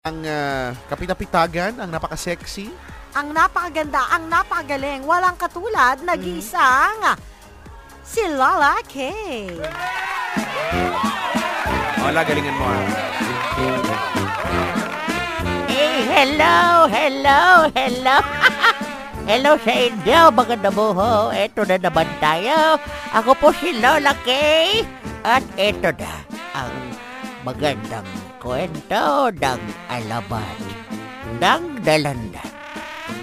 ang uh, kapitapitagan, ang napaka-sexy. Ang napakaganda, ang napakagaling, walang katulad, nag-iisang si Lola K. Wala, galingan mo ah. Eh, hello, hello, hello. hello sa inyo, mga nabuho. Ito na naman tayo. Ako po si Lola Kay. At ito na ang magandang kwento ng alaman ng dalandan.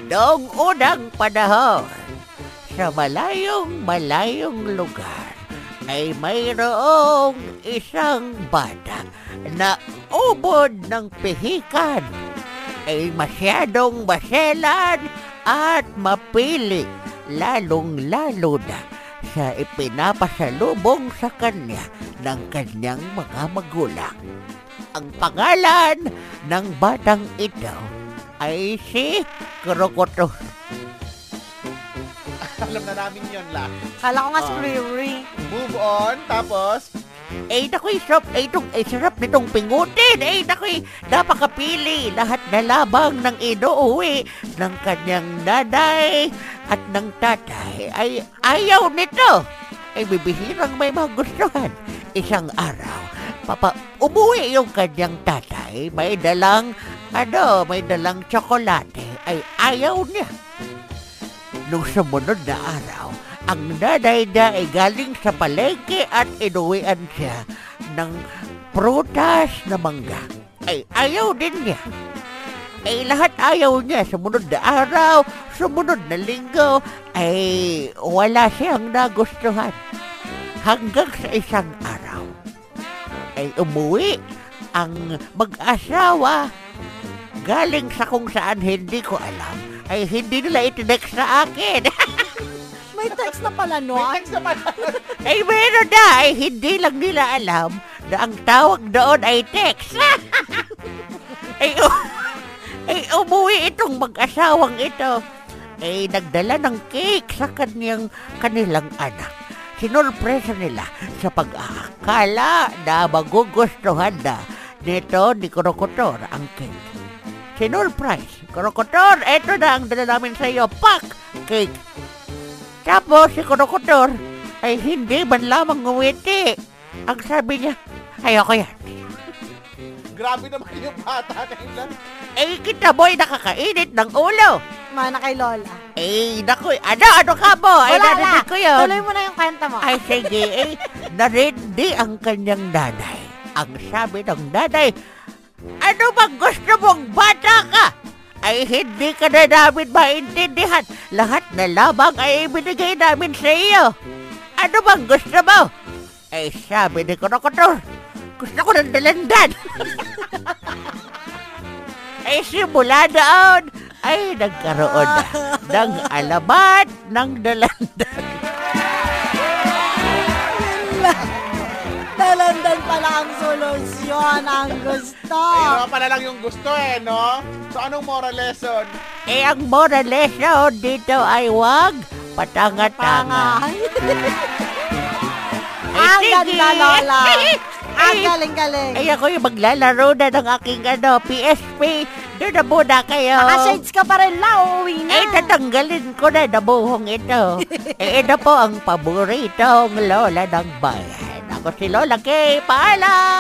Noong unang panahon, sa malayong malayong lugar, ay mayroong isang bata na ubod ng pihikan ay masyadong maselan at mapili lalong-lalo na sa ipinapasalubong sa kanya ng kanyang mga magulang. Ang pangalan ng batang ito ay si Krokoto. Alam na namin yun, La. Kala ko nga si. Riri. Move on, tapos... Eh, nako'y sarap, eh, itong, eh, sarap nitong pingutin. Eh, nako'y napakapili. Lahat na labang ng inuuwi ng kanyang nanay at ng tatay ay ayaw nito. Ay, bibihirang may magustuhan. Isang araw, papa, umuwi yung kanyang tatay. May dalang, ano, may dalang tsokolate. Ay, ayaw niya. Nung sumunod na araw, ang nanay niya ay galing sa palengke at inuwian siya ng prutas na mangga. Ay, ayaw din niya. Ay, lahat ayaw niya. Sumunod na araw, sumunod na linggo, ay wala siyang nagustuhan. Hanggang sa isang araw, ay umuwi ang mag-asawa galing sa kung saan hindi ko alam. Ay, hindi nila itinext sa akin. May text na pala, no? May text naman. Ay, meron na. Ay, hindi lang nila alam na ang tawag doon ay text. ay, u- ay, umuwi itong mag-asawang ito. Ay, nagdala ng cake sa kanyang kanilang anak. Sinurpresa nila sa pag-aakala na magugustuhan na nito ni Krokotor ang cake. Sinurprise. Krokotor, eto na ang dala namin sa iyo. Pak! Cake. Tapos si Krokotor ay hindi man lamang ngumiti. Ang sabi niya, ayoko yan. Grabe naman yung bata na yun. Eh, kita mo'y nakakainit ng ulo. Mana kay Lola. Eh, naku, ano, ano ka mo? Ay, Wala na. narinig ko yun. Tuloy mo na yung kwenta mo. Ay, sige, eh, narindi ang kanyang nanay. Ang sabi ng nanay, ano bang gusto mong bata ka? Ay, hindi ka na namin maintindihan. Lahat na lamang ay ibinigay namin sa iyo. Ano bang gusto mo? Ay, sabi ni Krokotor, gusto ko ng dalandan. ay, simula doon, ay nagkaroon na ng alamat ng dalandan. Dalandan pala ang solusyon, ang gusto. Naman pala lang yung gusto eh, no? So, anong moral lesson? Eh, ang moral lesson dito ay wag patanga-tanga. Ay, ang ganda, Lola. Ang Ay, galing-galing. ay, ako yung maglalaro na ng aking ano, PSP. Doon na muna kayo. Naka-shades ka pa rin, La. Uuwi na. Ay, tatanggalin ko na na buhong ito. eh, ito po ang paboritong lola ng bayan. Ako si Lola Kay. Paalam!